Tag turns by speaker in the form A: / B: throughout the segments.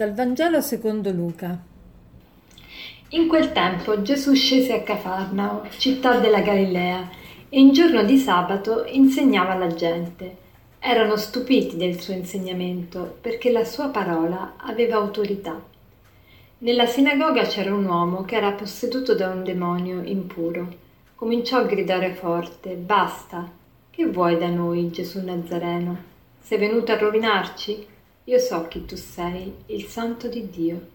A: Dal Vangelo secondo Luca.
B: In quel tempo Gesù scese a Cafarnao, città della Galilea, e in giorno di sabato insegnava alla gente. Erano stupiti del suo insegnamento, perché la sua parola aveva autorità. Nella sinagoga c'era un uomo che era posseduto da un demonio impuro. Cominciò a gridare forte: Basta! Che vuoi da noi, Gesù Nazareno? Sei venuto a rovinarci? Io so chi tu sei, il santo di Dio.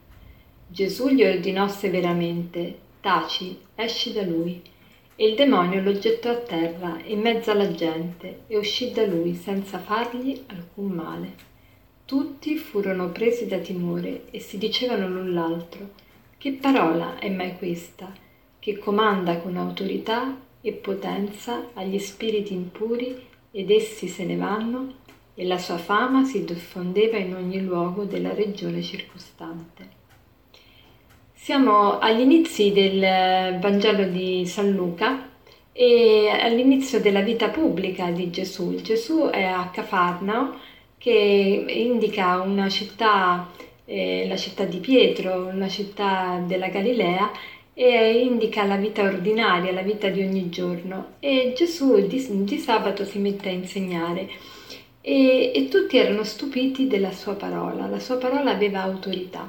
B: Gesù gli ordinò severamente, taci, esci da lui. E il demonio lo gettò a terra in mezzo alla gente e uscì da lui senza fargli alcun male. Tutti furono presi da timore e si dicevano l'un l'altro, che parola è mai questa, che comanda con autorità e potenza agli spiriti impuri ed essi se ne vanno e la sua fama si diffondeva in ogni luogo della regione circostante. Siamo agli inizi del Vangelo di San Luca e all'inizio della vita pubblica di Gesù. Gesù è a Cafarnao che indica una città, eh, la città di Pietro, una città della Galilea e indica la vita ordinaria, la vita di ogni giorno. E Gesù di, di sabato si mette a insegnare e, e tutti erano stupiti della sua parola, la sua parola aveva autorità.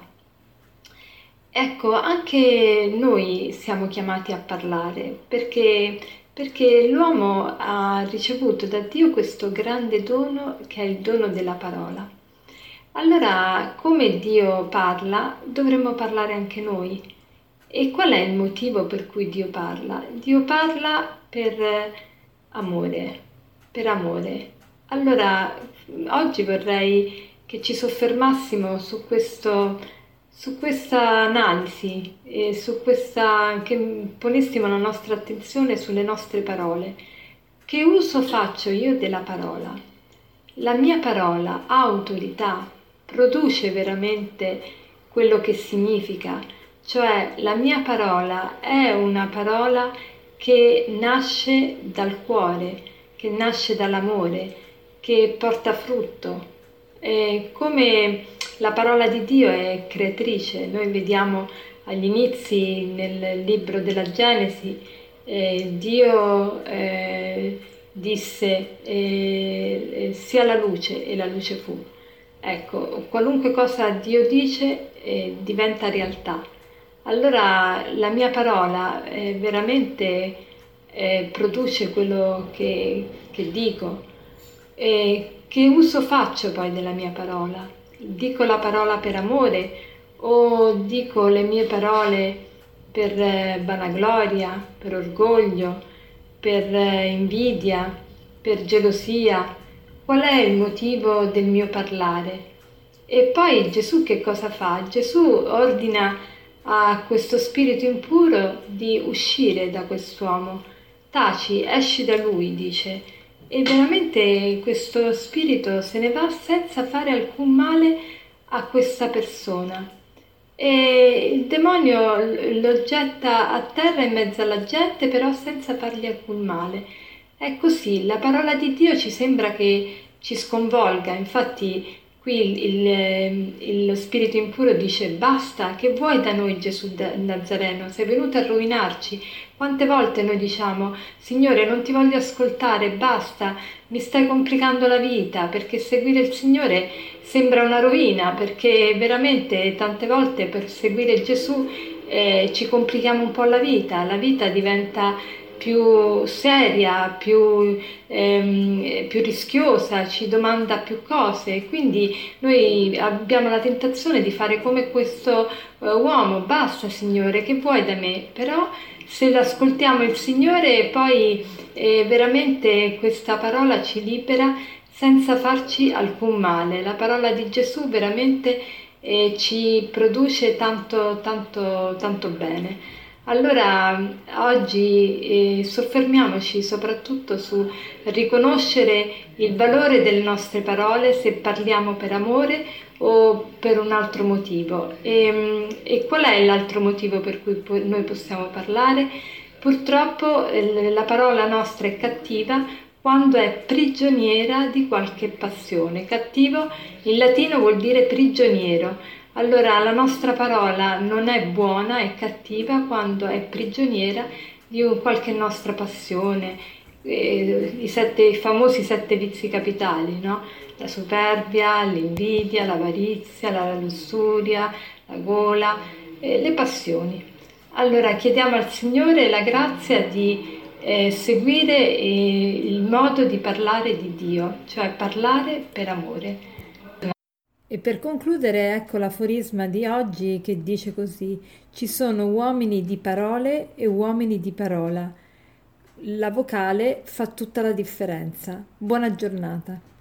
B: Ecco, anche noi siamo chiamati a parlare perché, perché l'uomo ha ricevuto da Dio questo grande dono che è il dono della parola. Allora, come Dio parla, dovremmo parlare anche noi. E qual è il motivo per cui Dio parla? Dio parla per amore, per amore. Allora, oggi vorrei che ci soffermassimo su, questo, su questa analisi e su questa, che ponessimo la nostra attenzione sulle nostre parole. Che uso faccio io della parola? La mia parola ha autorità, produce veramente quello che significa, cioè la mia parola è una parola che nasce dal cuore, che nasce dall'amore, che porta frutto. E come la parola di Dio è creatrice, noi vediamo agli inizi nel libro della Genesi, eh, Dio eh, disse eh, sia la luce e la luce fu. Ecco, qualunque cosa Dio dice eh, diventa realtà. Allora la mia parola eh, veramente eh, produce quello che, che dico. E che uso faccio poi della mia parola? Dico la parola per amore o dico le mie parole per eh, vanagloria, per orgoglio, per eh, invidia, per gelosia? Qual è il motivo del mio parlare? E poi Gesù che cosa fa? Gesù ordina a questo spirito impuro di uscire da quest'uomo. Taci, esci da lui, dice e veramente questo spirito se ne va senza fare alcun male a questa persona. E il demonio lo getta a terra in mezzo alla gente, però senza fargli alcun male. È così, la parola di Dio ci sembra che ci sconvolga, infatti qui il, il, lo spirito impuro dice basta, che vuoi da noi Gesù Nazareno? Sei venuto a rovinarci, quante volte noi diciamo, Signore, non ti voglio ascoltare, basta, mi stai complicando la vita, perché seguire il Signore sembra una rovina, perché veramente tante volte per seguire Gesù eh, ci complichiamo un po' la vita, la vita diventa più seria, più, ehm, più, rischiosa, ci domanda più cose. Quindi noi abbiamo la tentazione di fare come questo uh, uomo, basta Signore, che vuoi da me? Però se ascoltiamo il Signore poi eh, veramente questa parola ci libera senza farci alcun male. La parola di Gesù veramente eh, ci produce tanto, tanto, tanto bene. Allora oggi eh, soffermiamoci soprattutto su riconoscere il valore delle nostre parole se parliamo per amore o per un altro motivo. E, ehm, e qual è l'altro motivo per cui noi possiamo parlare? Purtroppo eh, la parola nostra è cattiva quando è prigioniera di qualche passione. Cattivo in latino vuol dire prigioniero. Allora la nostra parola non è buona, è cattiva quando è prigioniera di qualche nostra passione, eh, i, sette, i famosi sette vizi capitali, no? La superbia, l'invidia, l'avarizia, la lussuria, la gola, eh, le passioni. Allora chiediamo al Signore la grazia di eh, seguire eh, il modo di parlare di Dio, cioè parlare per amore.
A: E per concludere, ecco l'aforisma di oggi che dice così: ci sono uomini di parole e uomini di parola. La vocale fa tutta la differenza. Buona giornata.